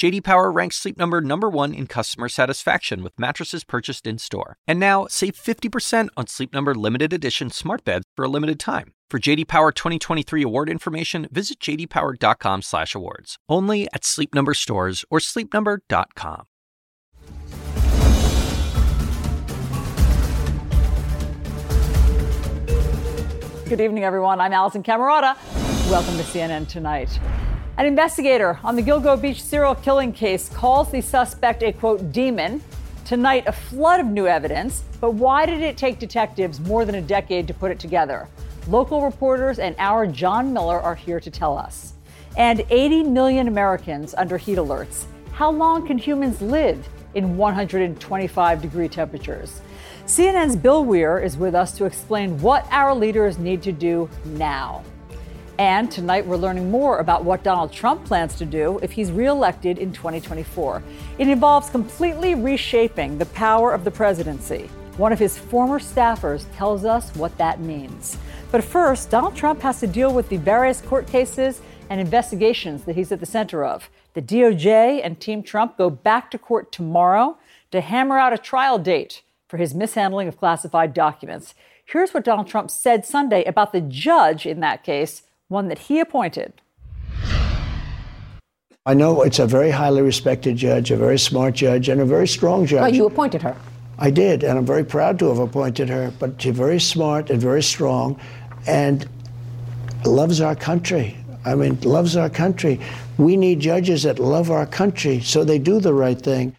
JD Power ranks Sleep Number number 1 in customer satisfaction with mattresses purchased in-store. And now, save 50% on Sleep Number limited edition smart beds for a limited time. For JD Power 2023 award information, visit jdpower.com/awards. Only at Sleep Number stores or sleepnumber.com. Good evening, everyone. I'm Alisyn Camerota. Welcome to CNN Tonight. An investigator on the Gilgo Beach serial killing case calls the suspect a quote demon. Tonight, a flood of new evidence. But why did it take detectives more than a decade to put it together? Local reporters and our John Miller are here to tell us. And 80 million Americans under heat alerts. How long can humans live in 125 degree temperatures? CNN's Bill Weir is with us to explain what our leaders need to do now. And tonight we're learning more about what Donald Trump plans to do if he's reelected in 2024. It involves completely reshaping the power of the presidency. One of his former staffers tells us what that means. But first, Donald Trump has to deal with the various court cases and investigations that he's at the center of. The DOJ and Team Trump go back to court tomorrow to hammer out a trial date for his mishandling of classified documents. Here's what Donald Trump said Sunday about the judge in that case, one that he appointed. I know it's a very highly respected judge, a very smart judge, and a very strong judge. But you appointed her. I did, and I'm very proud to have appointed her. But she's very smart and very strong, and loves our country. I mean, loves our country. We need judges that love our country so they do the right thing.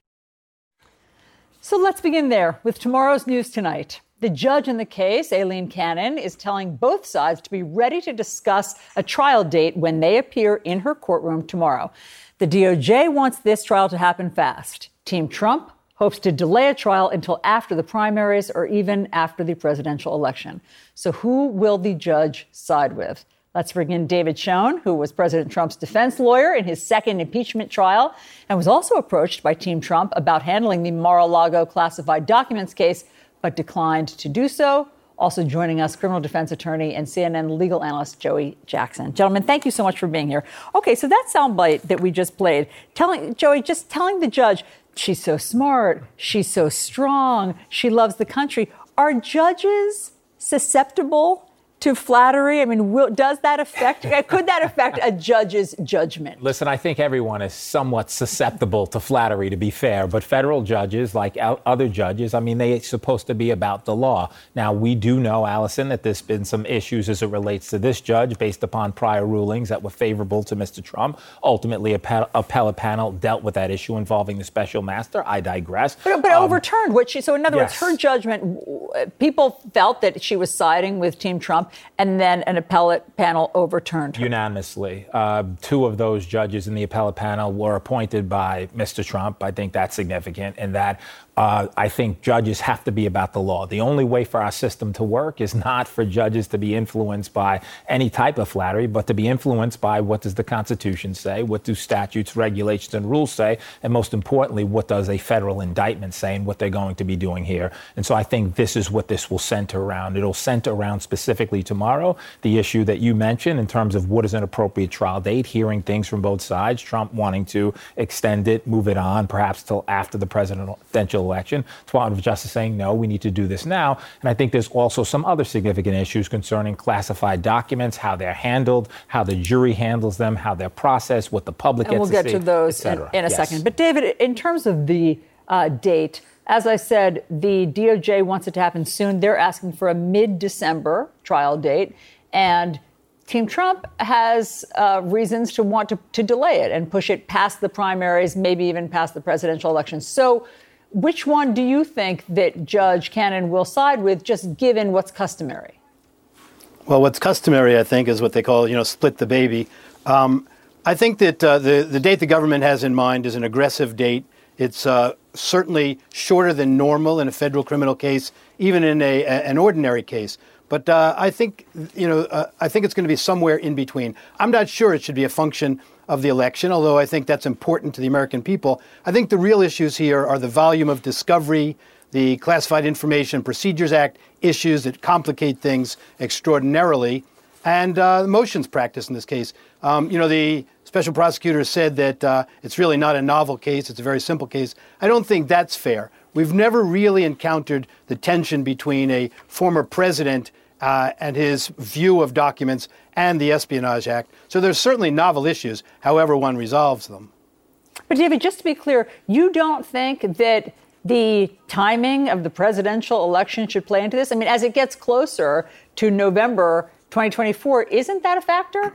So let's begin there with tomorrow's news tonight. The judge in the case, Aileen Cannon, is telling both sides to be ready to discuss a trial date when they appear in her courtroom tomorrow. The DOJ wants this trial to happen fast. Team Trump hopes to delay a trial until after the primaries or even after the presidential election. So, who will the judge side with? Let's bring in David Schoen, who was President Trump's defense lawyer in his second impeachment trial and was also approached by Team Trump about handling the Mar a Lago classified documents case, but declined to do so. Also joining us, criminal defense attorney and CNN legal analyst Joey Jackson. Gentlemen, thank you so much for being here. Okay, so that soundbite that we just played, telling Joey, just telling the judge, she's so smart, she's so strong, she loves the country. Are judges susceptible to flattery? I mean, will, does that affect, could that affect a judge's judgment? Listen, I think everyone is somewhat susceptible to flattery, to be fair. But federal judges, like other judges, I mean, they're supposed to be about the law. Now, we do know, Alisyn, that there's been some issues as it relates to this judge based upon prior rulings that were favorable to Mr. Trump. Ultimately, a appellate panel dealt with that issue involving the special master. I digress. But, but um, overturned what she, so in other yes. words, her judgment, people felt that she was siding with Team Trump and then an appellate panel overturned her. Unanimously. Uh, two of those judges in the appellate panel were appointed by Mr. Trump. I think that's significant and that uh, I think judges have to be about the law. The only way for our system to work is not for judges to be influenced by any type of flattery, but to be influenced by what does the Constitution say, what do statutes, regulations, and rules say, and most importantly, what does a federal indictment say and what they're going to be doing here. And so I think this is what this will center around. It'll center around specifically tomorrow the issue that you mentioned in terms of what is an appropriate trial date, hearing things from both sides, Trump wanting to extend it, move it on, perhaps till after the presidential election. Department of Justice saying, no, we need to do this now. And I think there's also some other significant issues concerning classified documents, how they're handled, how the jury handles them, how they're processed, what the public and gets we'll get to, see, to those in, in, a yes. second. But David, in terms of the uh, date, as I said, the DOJ wants it to happen soon. They're asking for a mid December trial date. And Team Trump has uh, reasons to want to, to delay it and push it past the primaries, maybe even past the presidential election. So, which one do you think that Judge Cannon will side with, just given what's customary? Well, what's customary, I think, is what they call, you know, split the baby. Um, I think that uh, the, the date the government has in mind is an aggressive date. It's uh, certainly shorter than normal in a federal criminal case, even in a, an ordinary case. But uh, I think, you know, uh, I think it's going to be somewhere in between. I'm not sure it should be a function of the election, although I think that's important to the American people. I think the real issues here are the volume of discovery, the Classified Information Procedures Act issues that complicate things extraordinarily, and uh, motions practice in this case. Um, you know, the special prosecutor said that uh, it's really not a novel case, it's a very simple case. I don't think that's fair. We've never really encountered the tension between a former president uh, and his view of documents and the Espionage Act. So there's certainly novel issues, however one resolves them. But David, just to be clear, you don't think that the timing of the presidential election should play into this? I mean, as it gets closer to November 2024, isn't that a factor?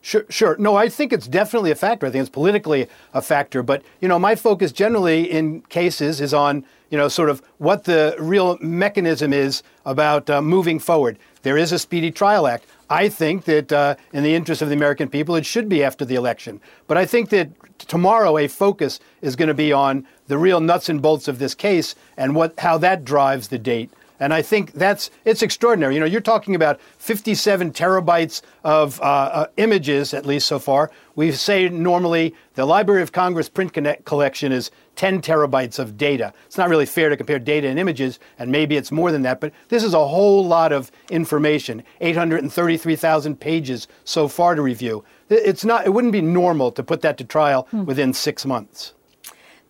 Sure, sure. No, I think it's definitely a factor. I think it's politically a factor. But, you know, my focus generally in cases is on, you know, sort of what the real mechanism is about uh, moving forward. There is a Speedy Trial Act. I think that uh, in the interest of the American people, it should be after the election. But I think that tomorrow a focus is going to be on the real nuts and bolts of this case and what, how that drives the date. And I think that's it's extraordinary. You know, you're talking about 57 terabytes of uh, uh, images, at least so far. We say normally the Library of Congress print collection is 10 terabytes of data. It's not really fair to compare data and images, and maybe it's more than that, but this is a whole lot of information 833,000 pages so far to review. It's not, it wouldn't be normal to put that to trial hmm. within six months.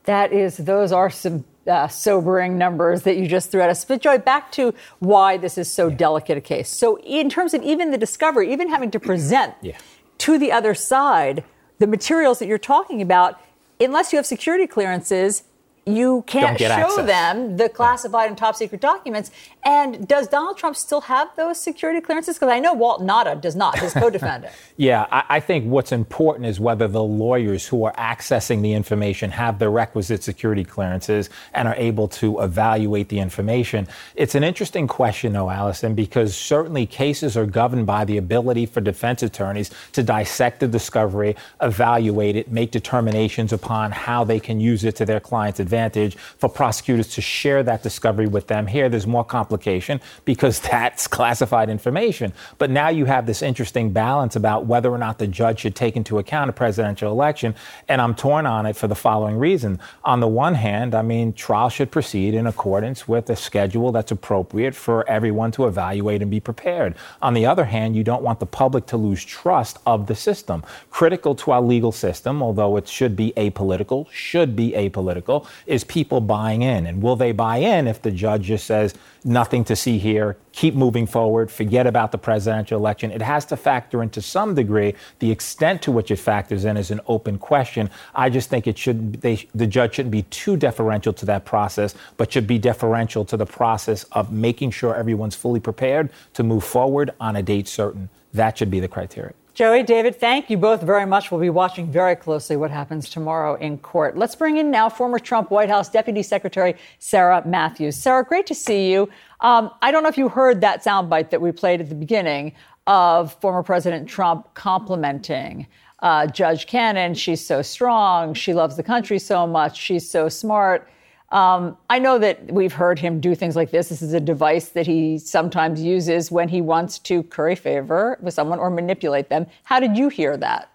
That is, those are some uh, sobering numbers that you just threw at us. But Joy, back to why this is so yeah. delicate a case. So, in terms of even the discovery, even having to present yeah. to the other side the materials that you're talking about, unless you have security clearances, you can't show access. them the classified yeah. and top secret documents. And does Donald Trump still have those security clearances? Because I know Walt Nauta does not, his co-defendant. yeah, I, I, think what's important is whether the lawyers who are accessing the information have the requisite security clearances and are able to evaluate the information. It's an interesting question, though, Alisyn, because certainly cases are governed by the ability for defense attorneys to dissect the discovery, evaluate it, make determinations upon how they can use it to their client's advantage for prosecutors to share that discovery with them. Here, there's more complication because that's classified information. But now you have this interesting balance about whether or not the judge should take into account a presidential election. And I'm torn on it for the following reason. On the one hand, I mean, trial should proceed in accordance with a schedule that's appropriate for everyone to evaluate and be prepared. On the other hand, you don't want the public to lose trust of the system. Critical to our legal system, although it should be apolitical, should be apolitical, is people buying in? And will they buy in if the judge just says, nothing to see here, keep moving forward, forget about the presidential election? It has to factor into some degree. The extent to which it factors in is an open question. I just think it should, they, the judge shouldn't be too deferential to that process, but should be deferential to the process of making sure everyone's fully prepared to move forward on a date certain. That should be the criteria. Joey, David, thank you both very much. We'll be watching very closely what happens tomorrow in court. Let's bring in now former Trump White House Deputy Secretary Sarah Matthews. Sarah, great to see you. Um, I don't know if you heard that soundbite that we played at the beginning of former President Trump complimenting uh, Judge Cannon. She's so strong. She loves the country so much. She's so smart. Um, I know that we've heard him do things like this. This is a device that he sometimes uses when he wants to curry favor with someone or manipulate them. How did you hear that?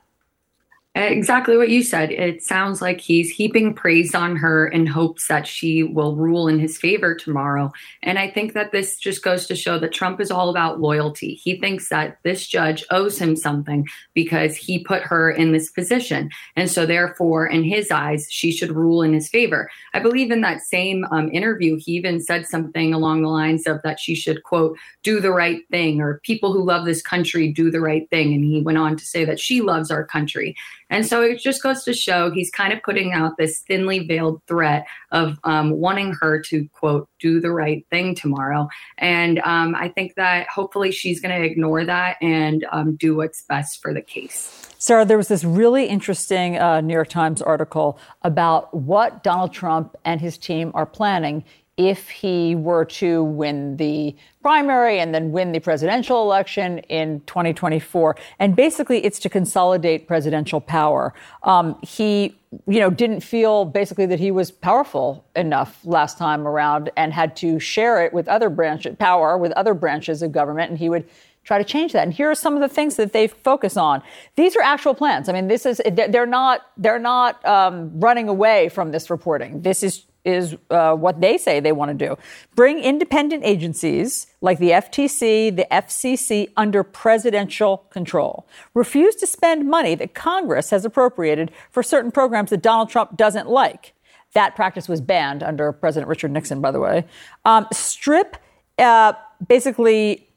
Exactly what you said. It sounds like he's heaping praise on her in hopes that she will rule in his favor tomorrow. And I think that this just goes to show that Trump is all about loyalty. He thinks that this judge owes him something because he put her in this position. And so, therefore, in his eyes, she should rule in his favor. I believe in that same um, interview, he even said something along the lines of that she should, quote, do the right thing, or people who love this country do the right thing. And he went on to say that she loves our country. And so it just goes to show he's kind of putting out this thinly veiled threat of um, wanting her to, quote, do the right thing tomorrow. And um, I think that hopefully she's going to ignore that and um, do what's best for the case. Sarah, there was this really interesting uh, New York Times article about what Donald Trump and his team are planning if he were to win the primary and then win the presidential election in 2024. And basically, it's to consolidate presidential power. Um, he, you know, didn't feel basically that he was powerful enough last time around and had to share it with other branches, power with other branches of government. And he would try to change that. And here are some of the things that they focus on. These are actual plans. I mean, this is they're not they're not um, running away from this reporting. This is is uh, what they say they want to do. Bring independent agencies like the FTC, the FCC under presidential control. Refuse to spend money that Congress has appropriated for certain programs that Donald Trump doesn't like. That practice was banned under President Richard Nixon, by the way. Um, strip, uh, basically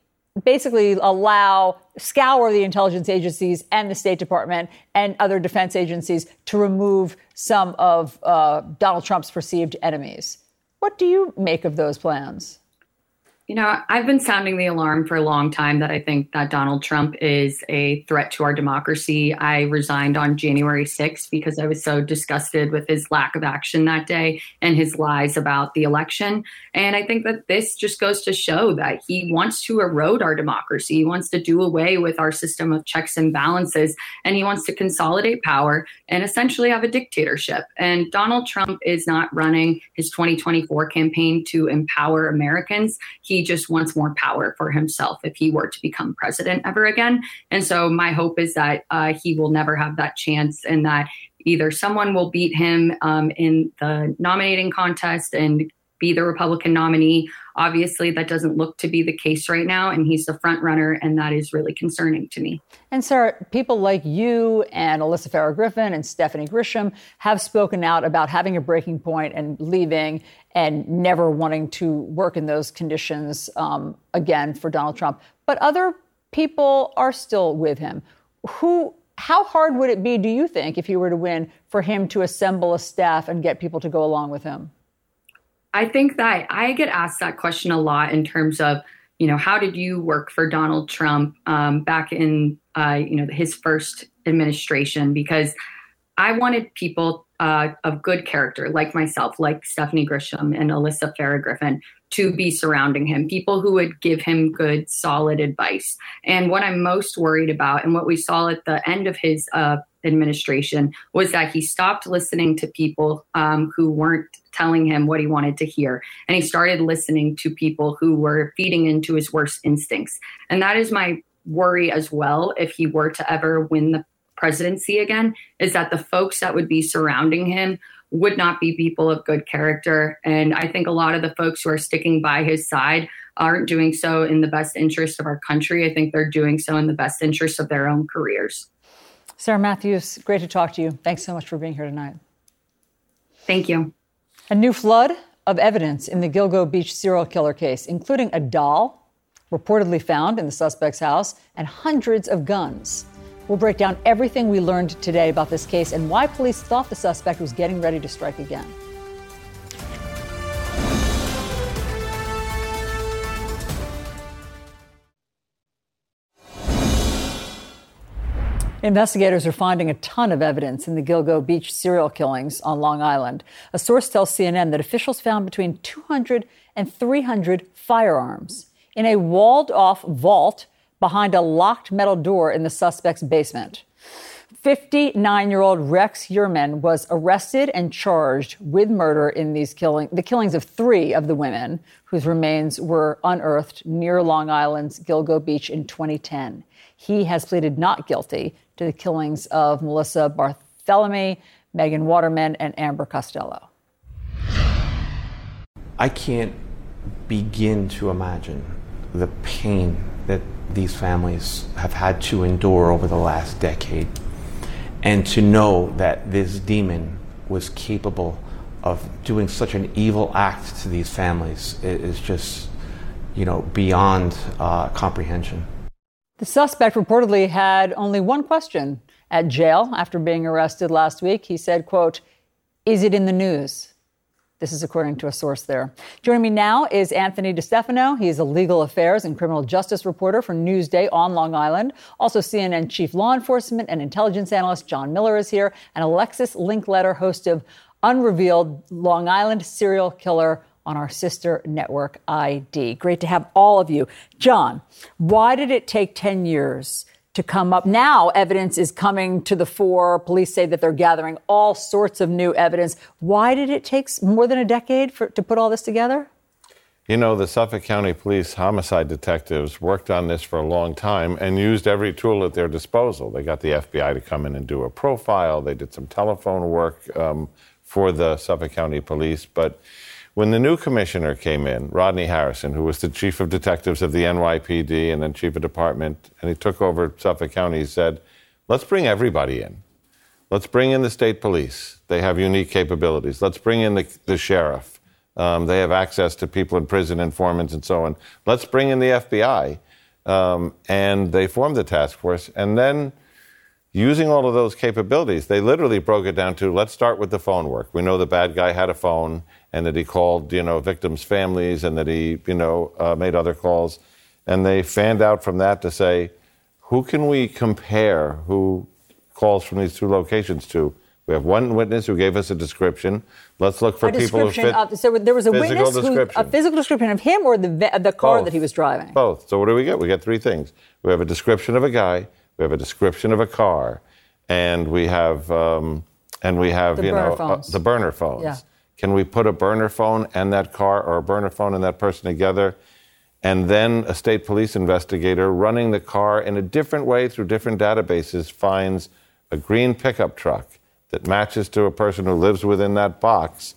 basically allow scour the intelligence agencies and the State Department and other defense agencies to remove some of uh, Donald Trump's perceived enemies. What do you make of those plans? You know, I've been sounding the alarm for a long time that I think that Donald Trump is a threat to our democracy. I resigned on January 6th because I was so disgusted with his lack of action that day and his lies about the election. And I think that this just goes to show that he wants to erode our democracy. He wants to do away with our system of checks and balances, and he wants to consolidate power and essentially have a dictatorship. And Donald Trump is not running his 2024 campaign to empower Americans. He he just wants more power for himself if he were to become president ever again. And so my hope is that uh, he will never have that chance and that either someone will beat him um, in the nominating contest and be the Republican nominee. Obviously, that doesn't look to be the case right now, and he's the front runner, and that is really concerning to me. And Sarah, people like you and Alyssa Farah Griffin and Stephanie Grisham have spoken out about having a breaking point and leaving and never wanting to work in those conditions um, again for Donald Trump. But other people are still with him. Who? How hard would it be, do you think, if he were to win, for him to assemble a staff and get people to go along with him? I think that I get asked that question a lot in terms of, you know, how did you work for Donald Trump um, back in, uh, you know, his first administration? Because I wanted people uh, of good character, like myself, like Stephanie Grisham and Alyssa Farah Griffin, to be surrounding him, people who would give him good, solid advice. And what I'm most worried about, and what we saw at the end of his uh, administration, was that he stopped listening to people um, who weren't telling him what he wanted to hear. And he started listening to people who were feeding into his worst instincts. And that is my worry as well if he were to ever win the presidency again is that the folks that would be surrounding him would not be people of good character. And I think a lot of the folks who are sticking by his side aren't doing so in the best interest of our country. I think they're doing so in the best interest of their own careers. Sarah Matthews, great to talk to you. Thanks so much for being here tonight. Thank you. A new flood of evidence in the Gilgo Beach serial killer case, including a doll reportedly found in the suspect's house and hundreds of guns. We'll break down everything we learned today about this case and why police thought the suspect was getting ready to strike again. Investigators are finding a ton of evidence in the Gilgo Beach serial killings on Long Island. A source tells CNN that officials found between 200 and 300 firearms in a walled off vault behind a locked metal door in the suspect's basement. 59 year old Rex Heuermann was arrested and charged with murder in these killing, the killings of three of the women whose remains were unearthed near Long Island's Gilgo Beach in 2010. He has pleaded not guilty to the killings of Melissa Barthelemy, Megan Waterman, and Amber Costello. I can't begin to imagine the pain that these families have had to endure over the last decade. And to know that this demon was capable of doing such an evil act to these families is just, you know, beyond uh, comprehension. The suspect reportedly had only one question at jail after being arrested last week. He said, quote, is it in the news? This is according to a source there. Joining me now is Anthony DeStefano. He is a legal affairs and criminal justice reporter for Newsday on Long Island. Also, CNN chief law enforcement and intelligence analyst John Miller is here, and Alexis Linkletter, host of Unrevealed Long Island Serial Killer on our sister network ID. Great to have all of you. John, why did it take 10 years to come up? Now evidence is coming to the fore. Police say that they're gathering all sorts of new evidence. Why did it take more than a decade for, to put all this together? you know, the Suffolk County Police homicide detectives worked on this for a long time and used every tool at their disposal. They got the FBI to come in and do a profile, they did some telephone work um, for the Suffolk County Police. But when the new commissioner came in, Rodney Harrison, who was the chief of detectives of the NYPD and then chief of department, and he took over Suffolk County, he said, let's bring everybody in. Let's bring in the state police. They have unique capabilities. Let's bring in the, the sheriff. Um, they have access to people in prison, informants, and so on. Let's bring in the FBI. Um, and they formed the task force. And then, using all of those capabilities, they literally broke it down to let's start with the phone work. We know the bad guy had a phone and that he called, you know, victims' families and that he, you know, uh, made other calls. And they fanned out from that to say, who can we compare who calls from these two locations to? We have one witness who gave us a description. Let's look for a people who fit. Of, so there was a witness who a physical description of him or the the car Both. that he was driving. Both. So what do we get? We get three things. We have a description of a guy. We have a description of a car, and we have um, and we have The you know uh, the burner phones. Yeah. Can we put a burner phone and that car, or a burner phone and that person together? And then a state police investigator running the car in a different way through different databases finds a green pickup truck that matches to a person who lives within that box,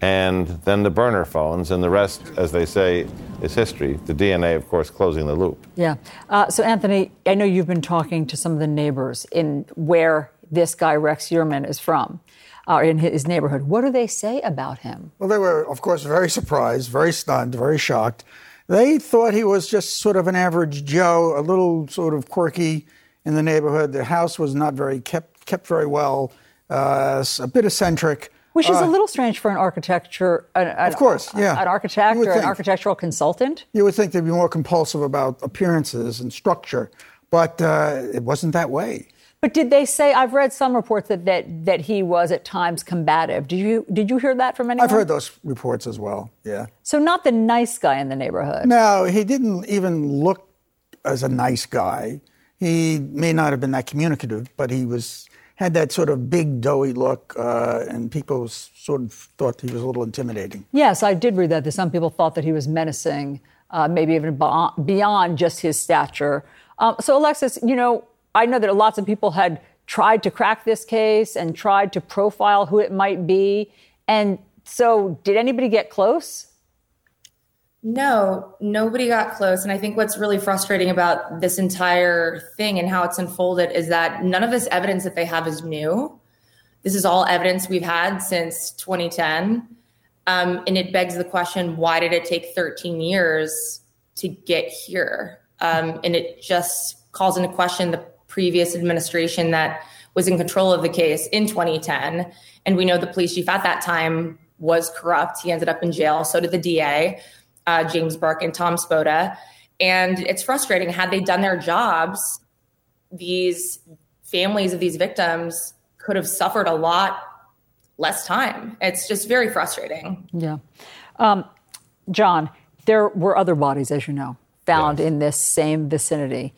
and then the burner phones, and the rest, as they say, is history. The DNA, of course, closing the loop. Yeah. Uh, so Anthony, I know you've been talking to some of the neighbors in where this guy Rex Heuermann is from, or in his neighborhood. What do they say about him? Well, they were, of course, very surprised, very stunned, very shocked. They thought he was just sort of an average Joe, a little sort of quirky in the neighborhood. The house was not very kept kept very well, uh, a bit eccentric. Which is Uh, a little strange for an architecture, an, an- Of course, yeah. an architect or an architectural consultant. You would think they'd be more compulsive about appearances and structure, but uh, it wasn't that way. But did they say? I've read some reports that, that that he was at times combative. Did you did you hear that from anyone? I've heard those reports as well. Yeah. So not the nice guy in the neighborhood. No, he didn't even look as a nice guy. He may not have been that communicative, but he was had that sort of big doughy look, uh, and people sort of thought he was a little intimidating. Yes, I did read that. That some people thought that he was menacing, uh, maybe even beyond just his stature. Um, so, Alexis, you know, I know that lots of people had tried to crack this case and tried to profile who it might be. And so, did anybody get close? No, nobody got close. And I think what's really frustrating about this entire thing and how it's unfolded is that none of this evidence that they have is new. This is all evidence we've had since 2010. Um, and it begs the question why did it take 13 years to get here? Um, and it just calls into question the previous administration that was in control of the case in 2010. And we know the police chief at that time was corrupt. He ended up in jail. So did the DA, uh, James Burke and Tom Spota. And it's frustrating. Had they done their jobs, these families of these victims could have suffered a lot less time. It's just very frustrating. Yeah. Um, John, there were other bodies, as you know, found in this same vicinity.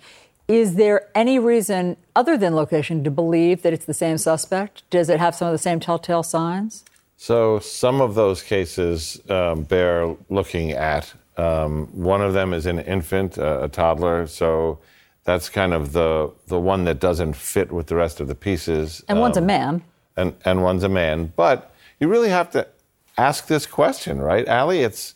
Is there any reason, other than location, to believe that it's the same suspect? Does it have some of the same telltale signs? So some of those cases um, bear looking at. Um, one of them is an infant, uh, a toddler. So that's kind of the the one that doesn't fit with the rest of the pieces. And one's a Um, man. and and one's a man. But you really have to ask this question, right, Allie? It's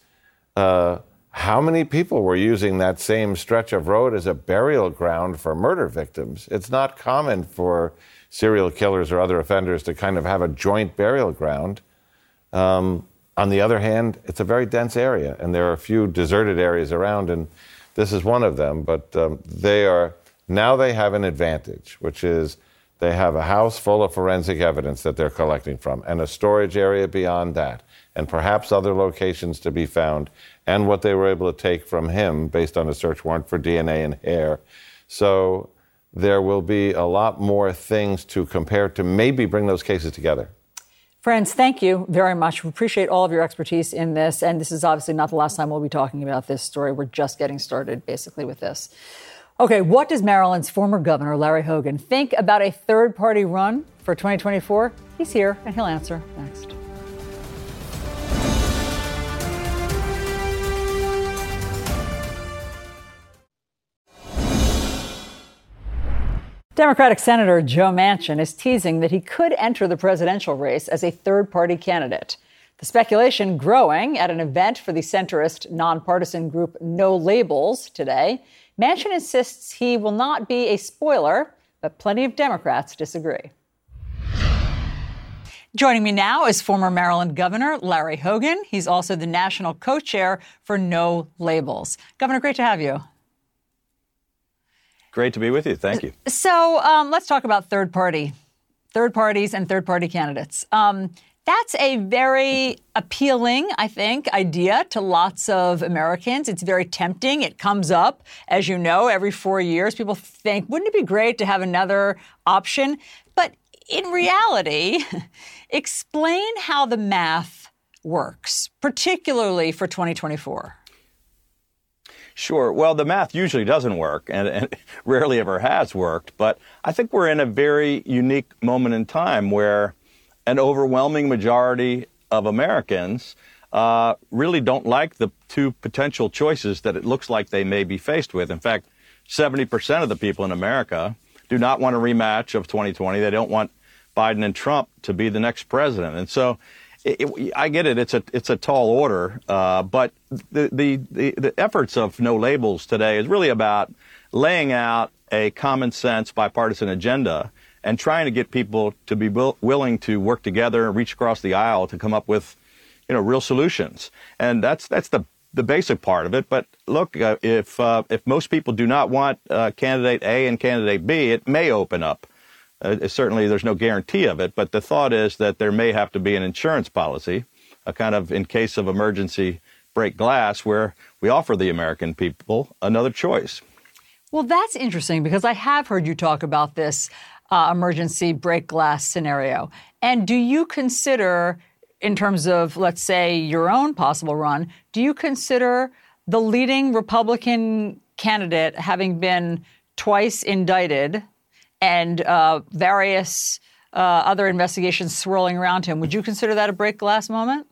uh, how many people were using that same stretch of road as a burial ground for murder victims? It's not common for serial killers or other offenders to kind of have a joint burial ground. Um, on the other hand, it's a very dense area, and there are a few deserted areas around, and this is one of them. But um, they are now they have an advantage, which is they have a house full of forensic evidence that they're collecting from, and a storage area beyond that, and perhaps other locations to be found, and what they were able to take from him based on a search warrant for DNA and hair. So there will be a lot more things to compare to maybe bring those cases together. Friends, thank you very much. We appreciate all of your expertise in this. And this is obviously not the last time we'll be talking about this story. We're just getting started, basically, with this. Okay, what does Maryland's former governor, Larry Hogan, think about a third party run for 2024? He's here, and he'll answer next. Democratic Senator Joe Manchin is teasing that he could enter the presidential race as a third party candidate. The speculation growing at an event for the centrist nonpartisan group No Labels today. Manchin insists he will not be a spoiler, but plenty of Democrats disagree. Joining me now is former Maryland Governor Larry Hogan. He's also the national co chair for No Labels. Governor, great to have you. Great to be with you. Thank you. So um, let's talk about third party, third parties and third party candidates. Um, that's a very appealing, I think, idea to lots of Americans. It's very tempting. It comes up, as you know, every four years. People think, wouldn't it be great to have another option? But in reality, explain how the math works, particularly for 2024. Sure. Well, the math usually doesn't work and, and, rarely ever has worked. But I think we're in a very unique moment in time where an overwhelming majority of Americans uh, really don't like the two potential choices that it looks like they may be faced with. In fact, 70% of the people in America do not want a rematch of 2020. They don't want Biden and Trump to be the next president. And so it, it, I get it. It's a it's a tall order, uh, but the, the, the the efforts of no labels today is really about laying out a common sense bipartisan agenda and trying to get people to be will, willing to work together and reach across the aisle to come up with you know real solutions. And that's that's the the basic part of it. But look, uh, if uh, if most people do not want uh, candidate A and candidate B, it may open up uh, certainly, there's no guarantee of it, but the thought is that there may have to be an insurance policy, a kind of in case of emergency break glass, where we offer the American people another choice. Well, that's interesting because I have heard you talk about this uh, emergency break glass scenario. And do you consider, in terms of, let's say, your own possible run, do you consider the leading Republican candidate having been twice indicted and uh, various uh, other investigations swirling around him. Would you consider that a break glass moment?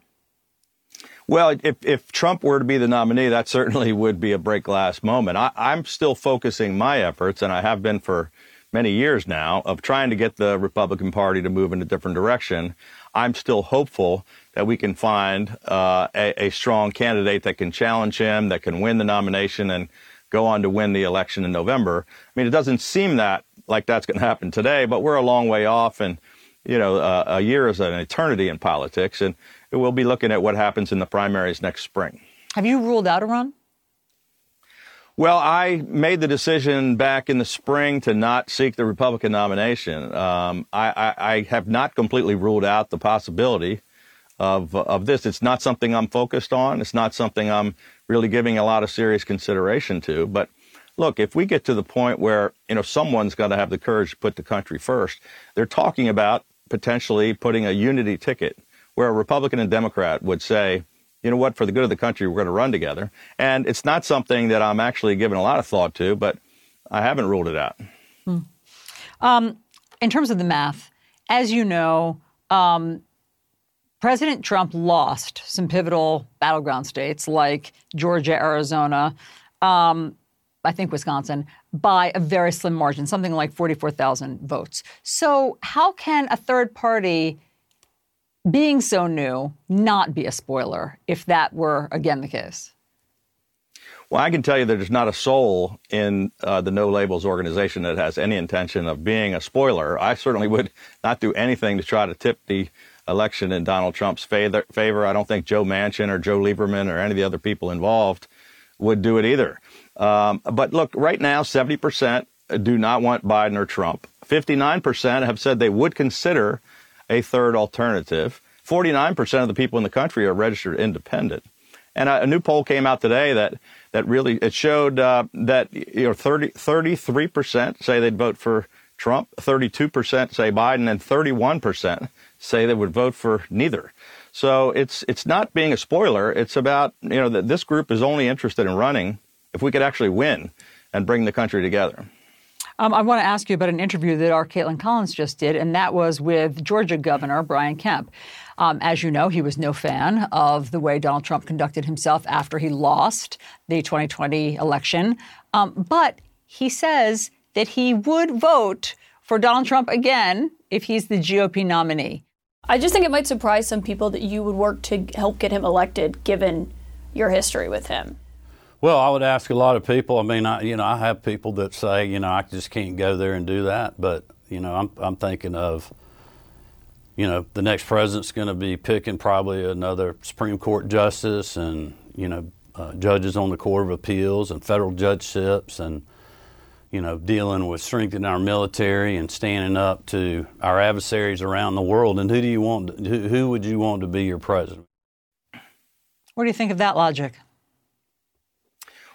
Well, if, if Trump were to be the nominee, that certainly would be a break glass moment. I, I'm still focusing my efforts, and I have been for many years now, of trying to get the Republican Party to move in a different direction. I'm still hopeful that we can find uh, a, a strong candidate that can challenge him, that can win the nomination, and go on to win the election in November. I mean, it doesn't seem that like that's going to happen today, but we're a long way off, and you know, uh, a year is an eternity in politics, and we'll be looking at what happens in the primaries next spring. Have you ruled out a run? Well, I made the decision back in the spring to not seek the Republican nomination. Um, I, I, I, have not completely ruled out the possibility of of this. It's not something I'm focused on. It's not something I'm really giving a lot of serious consideration to. But look, if we get to the point where, you know, someone's got to have the courage to put the country first, they're talking about potentially putting a unity ticket where a Republican and Democrat would say, you know what, for the good of the country, we're going to run together. And it's not something that I'm actually giving a lot of thought to, but I haven't ruled it out. Hmm. Um, in terms of the math, as you know, um, President Trump lost some pivotal battleground states like Georgia, Arizona. Um, I think Wisconsin, by a very slim margin, something like 44,000 votes. So, how can a third party, being so new, not be a spoiler if that were again the case? Well, I can tell you that there's not a soul in uh, the No Labels organization that has any intention of being a spoiler. I certainly would not do anything to try to tip the election in Donald Trump's favor. I don't think Joe Manchin or Joe Lieberman or any of the other people involved would do it either. Um, but look, right now, 70% do not want Biden or Trump. 59% have said they would consider a third alternative. 49% of the people in the country are registered independent. And a, a new poll came out today that, that really it showed uh, that you know 30, 33% say they'd vote for Trump, 32% say Biden, and 31% say they would vote for neither. So it's it's not being a spoiler. It's about you know that this group is only interested in running if we could actually win and bring the country together. Um, I want to ask you about an interview that our Kaitlan Collins just did, and that was with Georgia Governor Brian Kemp. Um, as you know, he was no fan of the way Donald Trump conducted himself after he lost the 2020 election. Um, but he says that he would vote for Donald Trump again if he's the GOP nominee. I just think it might surprise some people that you would work to help get him elected, given your history with him. Well, I would ask a lot of people. I mean, I, you know, I have people that say, you know, I just can't go there and do that. But you know, I'm I'm thinking of, you know, the next president's going to be picking probably another Supreme Court justice and you know uh, judges on the Court of Appeals and federal judgeships and you know, dealing with strengthening our military and standing up to our adversaries around the world. And who do you want? Who, who would you want to be your president? What do you think of that logic?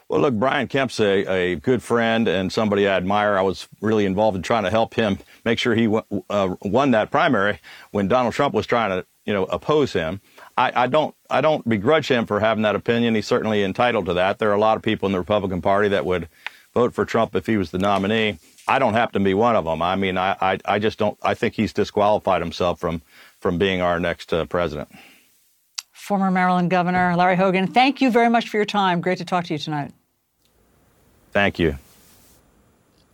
Well, look, Brian Kemp's a, a good friend and somebody I admire. I was really involved in trying to help him make sure he w- uh, won that primary when Donald Trump was trying to, you know, oppose him. I, I, don't I don't begrudge him for having that opinion. He's certainly entitled to that. There are a lot of people in the Republican Party that would vote for Trump if he was the nominee. I don't happen to be one of them. I mean, I, I, I just don't. I think he's disqualified himself from from being our next uh, president. Former Maryland Governor Larry Hogan, thank you very much for your time. Great to talk to you tonight. Thank you.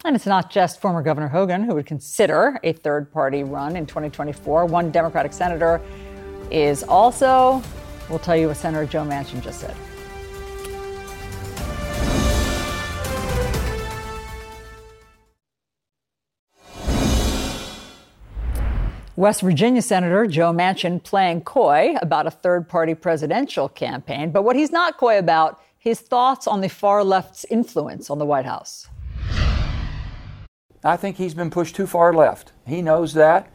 And it's not just former Governor Hogan who would consider a third party run in 2024. One Democratic senator is also, we'll tell you what Senator Joe Manchin just said. West Virginia Senator Joe Manchin playing coy about a third party presidential campaign, but what he's not coy about, his thoughts on the far left's influence on the White House. I think he's been pushed too far left. He knows that.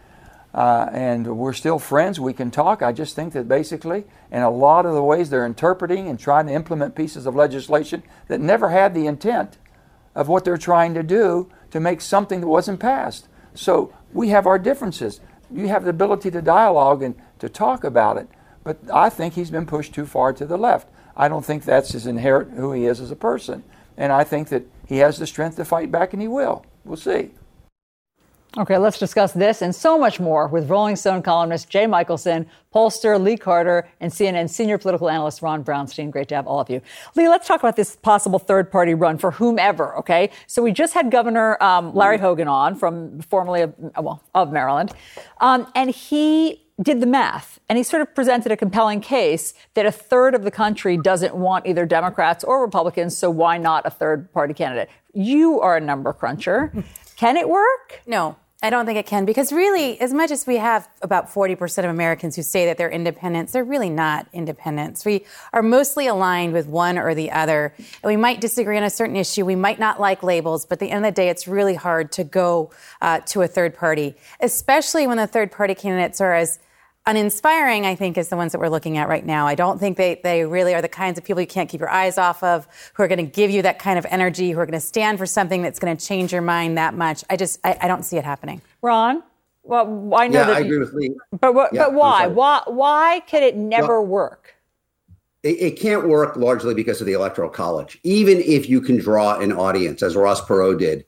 Uh, and we're still friends. We can talk. I just think that basically, in a lot of the ways they're interpreting and trying to implement pieces of legislation that never had the intent of what they're trying to do to make something that wasn't passed. So we have our differences you have the ability to dialogue and to talk about it. But I think he's been pushed too far to the left. I don't think that's his inherent who he is as a person. And I think that he has the strength to fight back, and he will. We'll see. Okay, let's discuss this and so much more with Rolling Stone columnist Jay Michaelson, pollster Lee Carter, and CNN senior political analyst Ron Brownstein. Great to have all of you. Lee, let's talk about this possible third party run for whomever, okay? So we just had Governor um, Larry Hogan on from formerly of, well, of Maryland, um, and he did the math and he sort of presented a compelling case that a third of the country doesn't want either Democrats or Republicans, so why not a third party candidate? You are a number cruncher. Can it work? No. I don't think it can because really, as much as we have about 40% of Americans who say that they're independents, they're really not independents. We are mostly aligned with one or the other. And we might disagree on a certain issue. We might not like labels, but at the end of the day, it's really hard to go uh, to a third party, especially when the third party candidates are as uninspiring, I think, is the ones that we're looking at right now. I don't think they, they really are the kinds of people you can't keep your eyes off of, who are going to give you that kind of energy, who are going to stand for something that's going to change your mind that much. I just, I, I don't see it happening. Ron? Well, I know yeah, that. I agree with Lee. But, what, yeah, but why? Why, why can it never well, work? It, it, can't work largely because of the Electoral College. Even if you can draw an audience, as Ross Perot did,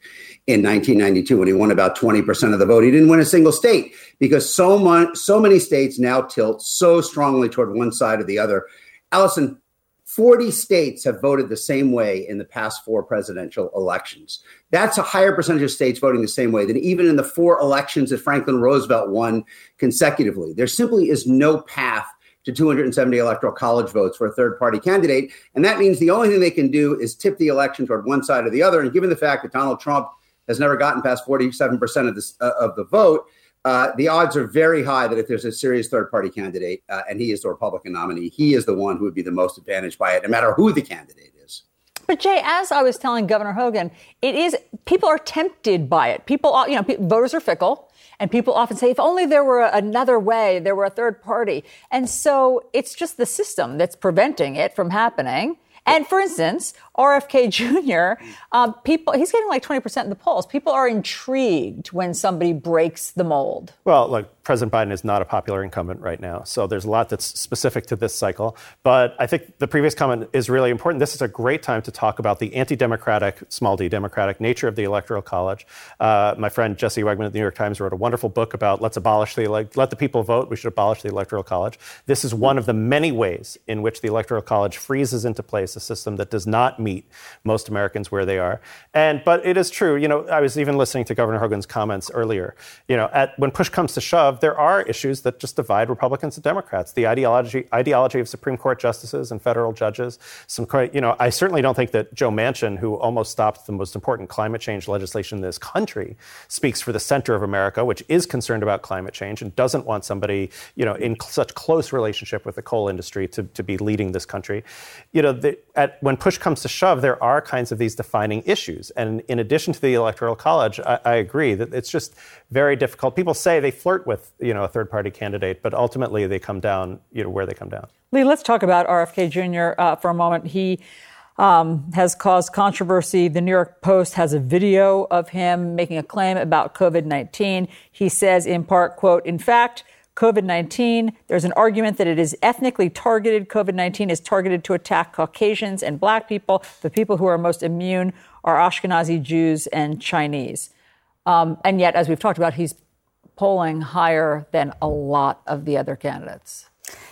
in 1992 when he won about 20% of the vote. He didn't win a single state because so much, so many states now tilt so strongly toward one side or the other. Alisyn, 40 states have voted the same way in the past four presidential elections. That's a higher percentage of states voting the same way than even in the four elections that Franklin Roosevelt won consecutively. There simply is no path to 270 electoral college votes for a third party candidate. And that means the only thing they can do is tip the election toward one side or the other. And given the fact that Donald Trump has never gotten past 47% of, this, uh, of the vote, uh, the odds are very high that if there's a serious third party candidate uh, and he is the Republican nominee, he is the one who would be the most advantaged by it, no matter who the candidate is. But Jay, as I was telling Governor Hogan, it is people are tempted by it. People, you know, voters are fickle. And people often say, if only there were another way, there were a third party. And so it's just the system that's preventing it from happening. And for instance, RFK Jr., uh, people, he's getting like 20% in the polls. People are intrigued when somebody breaks the mold. Well, look, President Biden is not a popular incumbent right now. So there's a lot that's specific to this cycle. But I think the previous comment is really important. This is a great time to talk about the anti democratic, small d democratic nature of the Electoral College. Uh, my friend Jesse Wegman at the New York Times wrote a wonderful book about let's abolish the, like, let the people vote. We should abolish the Electoral College. This is one of the many ways in which the Electoral College freezes into place a system that does not meet most Americans where they are. And but it is true. You know, I was even listening to Governor Hogan's comments earlier. You know, at, when push comes to shove, there are issues that just divide Republicans and Democrats. The ideology ideology of Supreme Court justices and federal judges. Some, quite, you know, I certainly don't think that Joe Manchin, who almost stopped the most important climate change legislation in this country, speaks for the center of America, which is concerned about climate change and doesn't want somebody, you know, in such close relationship with the coal industry to, to be leading this country. You know, the, at, when push comes to shove, there are kinds of these defining issues. And in addition to the Electoral College, I, I agree that it's just very difficult. People say they flirt with, you know, a third party candidate, but ultimately they come down, you know, where they come down. Lee, let's talk about RFK Jr. Uh, for a moment. He um, has caused controversy. The New York Post has a video of him making a claim about COVID 19. He says, in part, quote, in fact, COVID 19, there's an argument that it is ethnically targeted. COVID 19 is targeted to attack Caucasians and black people. The people who are most immune are Ashkenazi Jews and Chinese. Um, and yet, as we've talked about, he's polling higher than a lot of the other candidates.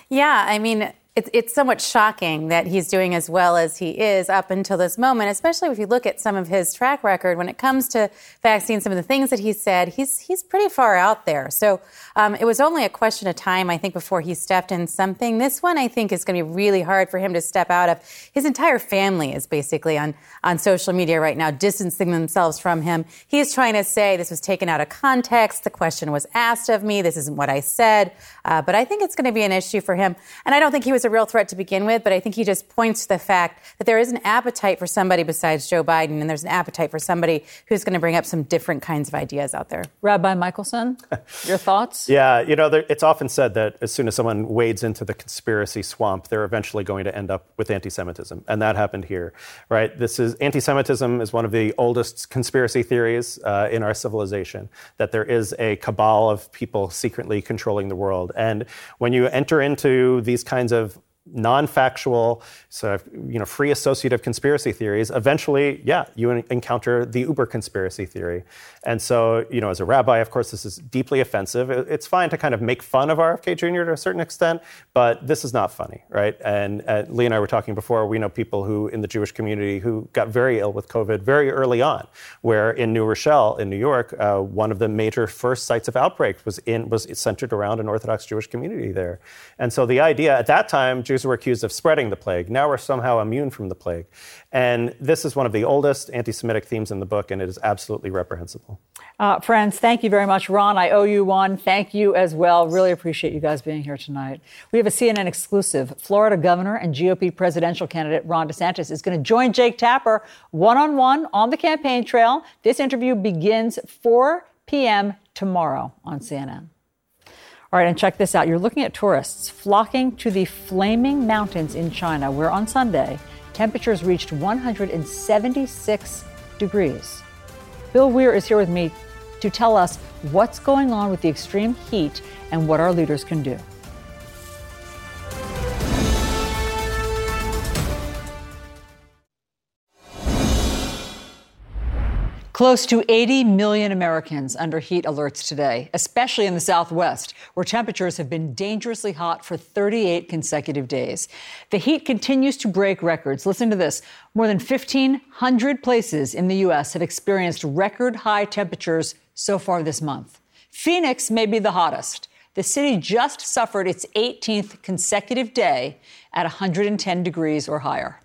Yeah, I mean, it's, it's somewhat shocking that he's doing as well as he is up until this moment, especially if you look at some of his track record when it comes to vaccines, some of the things that he said, he's, he's pretty far out there. So um, it was only a question of time, I think, before he stepped in something. This one, I think, is going to be really hard for him to step out of. His entire family is basically on, on social media right now, distancing themselves from him. He's trying to say this was taken out of context. The question was asked of me. This isn't what I said. Uh, but I think it's going to be an issue for him. And I don't think he was a real threat to begin with, but I think he just points to the fact that there is an appetite for somebody besides Joe Biden, and there's an appetite for somebody who's going to bring up some different kinds of ideas out there. Rabbi Michelson, your thoughts? Yeah, you know, there, it's often said that as soon as someone wades into the conspiracy swamp, they're eventually going to end up with anti-Semitism, and that happened here, right? This is anti-Semitism is one of the oldest conspiracy theories uh, in our civilization. That there is a cabal of people secretly controlling the world, and when you enter into these kinds of non-factual, so you know, free associative conspiracy theories, eventually, yeah, you encounter the uber conspiracy theory. And so, you know, as a rabbi, of course, this is deeply offensive. It's fine to kind of make fun of RFK Jr. to a certain extent, but this is not funny, right? And uh, Lee and I were talking before. We know people who in the Jewish community who got very ill with COVID very early on. Where in New Rochelle, in New York, uh, one of the major first sites of outbreak was in was centered around an Orthodox Jewish community there. And so the idea at that time, Jews were accused of spreading the plague. Now we're somehow immune from the plague. And this is one of the oldest anti Semitic themes in the book, and it is absolutely reprehensible. Uh, friends, thank you very much. Ron, I owe you one. Thank you as well. Really appreciate you guys being here tonight. We have a CNN exclusive. Florida governor and GOP presidential candidate Ron DeSantis is going to join Jake Tapper one on one on the campaign trail. This interview begins 4 p.m. tomorrow on CNN. All right, and check this out. You're looking at tourists flocking to the flaming mountains in China, where on Sunday, temperatures reached 176 degrees. Bill Weir is here with me to tell us what's going on with the extreme heat and what our leaders can do. Close to 80 million Americans under heat alerts today, especially in the Southwest, where temperatures have been dangerously hot for 38 consecutive days. The heat continues to break records. Listen to this. More than 1,500 places in the U.S. have experienced record high temperatures so far this month. Phoenix may be the hottest. The city just suffered its 18th consecutive day at 110 degrees or higher.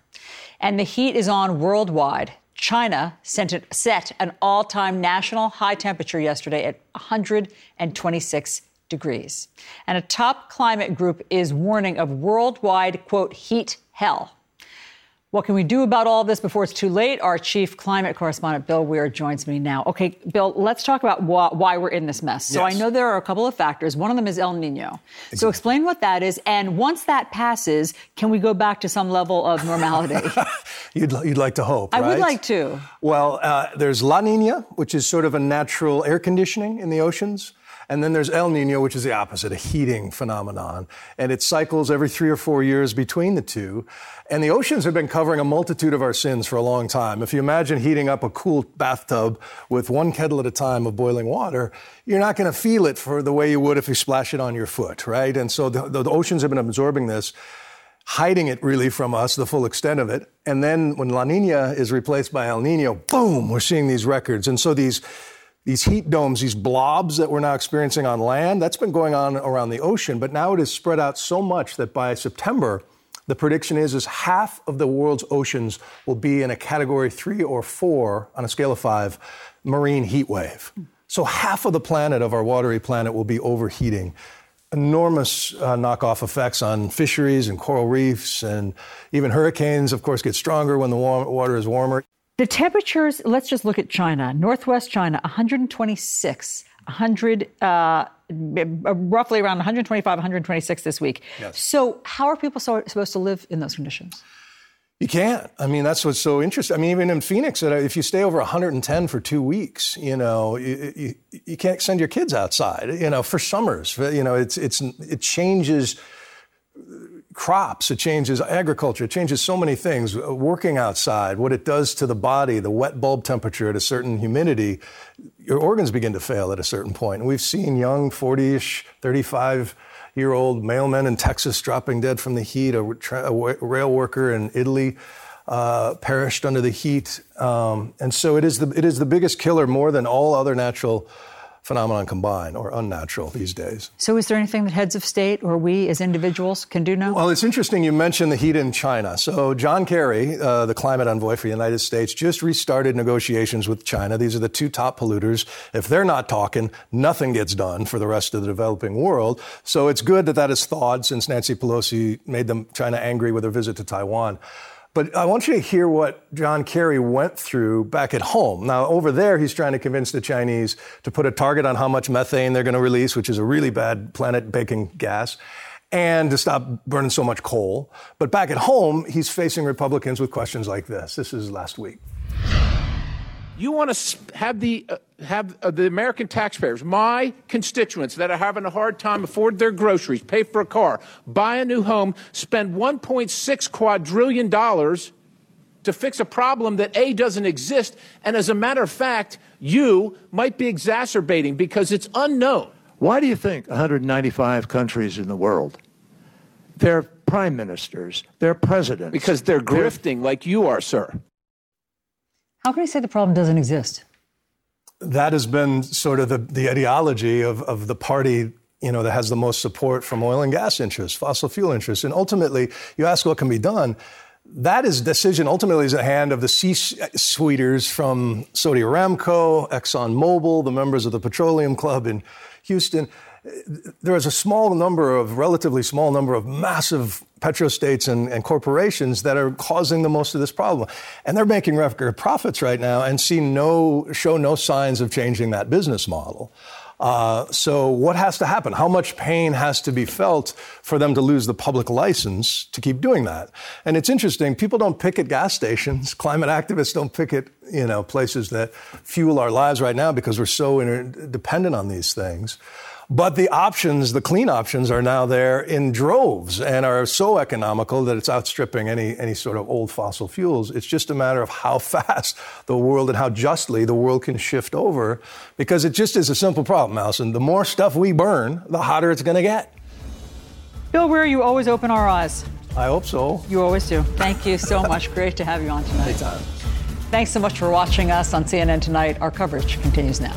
And the heat is on worldwide. China set an all time national high temperature yesterday at 126 degrees. And a top climate group is warning of worldwide, quote, heat hell. What can we do about all this before it's too late? Our chief climate correspondent, Bill Weir, joins me now. Okay, Bill, let's talk about wh- why we're in this mess. So yes. I know there are a couple of factors. One of them is El Nino. Exactly. So explain what that is. And once that passes, can we go back to some level of normality? you'd, you'd like to hope. I right? would like to. Well, uh, there's La Nina, which is sort of a natural air conditioning in the oceans. And then there's El Nino, which is the opposite, a heating phenomenon. And it cycles every three or four years between the two. And the oceans have been covering a multitude of our sins for a long time. If you imagine heating up a cool bathtub with one kettle at a time of boiling water, you're not going to feel it for the way you would if you splash it on your foot, right? And so the, the oceans have been absorbing this. hiding it really from us, the full extent of it. And then when La Nina is replaced by El Nino, boom, we're seeing these records. And so these these heat domes, these blobs that we're now experiencing on land, that's been going on around the ocean, but now it is spread out so much that by September, the prediction is is half of the world's oceans will be in a category 3 or 4 on a scale of 5 marine heat wave. So half of the planet of our watery planet will be overheating enormous uh, knockoff effects on fisheries and coral reefs, and even hurricanes, of course, get stronger when the water is warmer. The temperatures, let's just look at China. Northwest China, 126, 100, uh, roughly around 125, 126 this week. Yes. So, how are people so, supposed to live in those conditions? You can't. I mean, that's what's so interesting. I mean, even in Phoenix, if you stay over 110 for two weeks, you know, you, you, you, can't send your kids outside. You know, for summers, you know, it's it's it changes crops, it changes agriculture, it changes so many things. Working outside, what it does to the body, the wet bulb temperature at a certain humidity, your organs begin to fail at a certain point. And we've seen young 40ish, 35 year old mailmen in Texas dropping dead from the heat, a, tra- a rail worker in Italy. Uh, perished under the heat, um, and so it is the it is the biggest killer more than all other natural phenomenon combined or unnatural these days. So, is there anything that heads of state or we as individuals can do now? Well, it's interesting you mentioned the heat in China. So, John Kerry, uh, the climate envoy for the United States, just restarted negotiations with China. These are the two top polluters. If they're not talking, nothing gets done for the rest of the developing world. So, it's good that that is thawed since Nancy Pelosi made them China angry with her visit to Taiwan. But I want you to hear what John Kerry went through back at home. Now, over there, he's trying to convince the Chinese to put a target on how much methane they're going to release, which is a really bad planet baking gas, and to stop burning so much coal. But back at home, he's facing Republicans with questions like this. This is last week. You want to have the uh, have uh, the American taxpayers, my constituents that are having a hard time afford their groceries, pay for a car, buy a new home, spend 1.6 quadrillion dollars to fix a problem that A doesn't exist and as a matter of fact, you might be exacerbating because it's unknown. Why do you think 195 countries in the world their prime ministers, their presidents because they're grifting they're, like you are, sir. How can you say the problem doesn't exist? That has been sort of the, the ideology of, of the party you know, that has the most support from oil and gas interests, fossil fuel interests. And ultimately, you ask what can be done. That is decision ultimately is in the hand of the C-suiters from Saudi Aramco, ExxonMobil, the members of the Petroleum Club in Houston there is a small number of, relatively small number of massive petrostates and, and corporations that are causing the most of this problem. And they're making record profits right now and see no, show no signs of changing that business model. Uh, so, what has to happen? How much pain has to be felt for them to lose the public license to keep doing that? And it's interesting. People don't picket gas stations. Climate activists don't picket, you know, places that fuel our lives right now because we're so interdependent on these things. But the options, the clean options, are now there in droves and are so economical that it's outstripping any, any sort of old fossil fuels. It's just a matter of how fast the world and how justly the world can shift over because it just is a simple problem, Alisyn. The more stuff we burn, the hotter it's going to get. Bill Weir, you always open our eyes. I hope so. You always do. Thank you so much. Great to have you on tonight. Anytime. Thanks so much for watching us on CNN Tonight. Our coverage continues now.